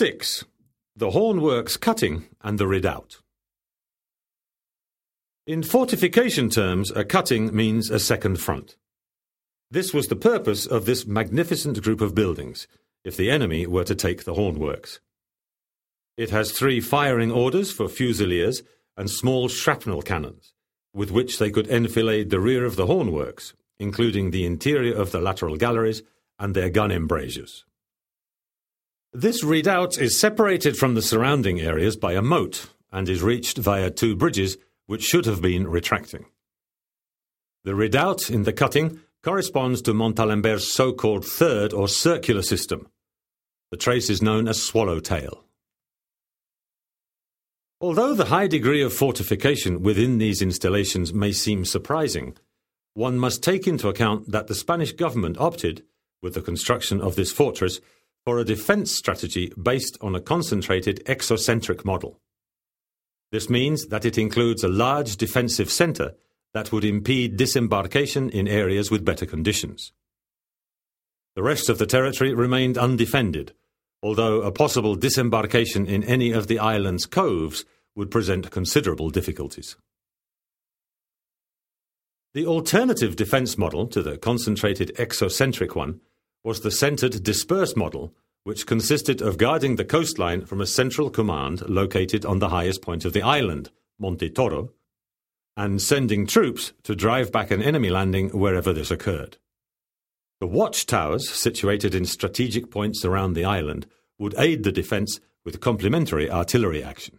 6. The Hornworks cutting and the redoubt. In fortification terms, a cutting means a second front. This was the purpose of this magnificent group of buildings, if the enemy were to take the hornworks. It has three firing orders for fusiliers and small shrapnel cannons, with which they could enfilade the rear of the hornworks, including the interior of the lateral galleries and their gun embrasures. This redoubt is separated from the surrounding areas by a moat and is reached via two bridges which should have been retracting. The redoubt in the cutting corresponds to Montalembert's so called third or circular system. The trace is known as swallowtail. Although the high degree of fortification within these installations may seem surprising, one must take into account that the Spanish government opted, with the construction of this fortress, for a defense strategy based on a concentrated exocentric model. This means that it includes a large defensive center that would impede disembarkation in areas with better conditions. The rest of the territory remained undefended, although a possible disembarkation in any of the island's coves would present considerable difficulties. The alternative defense model to the concentrated exocentric one was the centered dispersed model which consisted of guarding the coastline from a central command located on the highest point of the island, Monte Toro, and sending troops to drive back an enemy landing wherever this occurred. The watchtowers, situated in strategic points around the island, would aid the defense with complementary artillery action.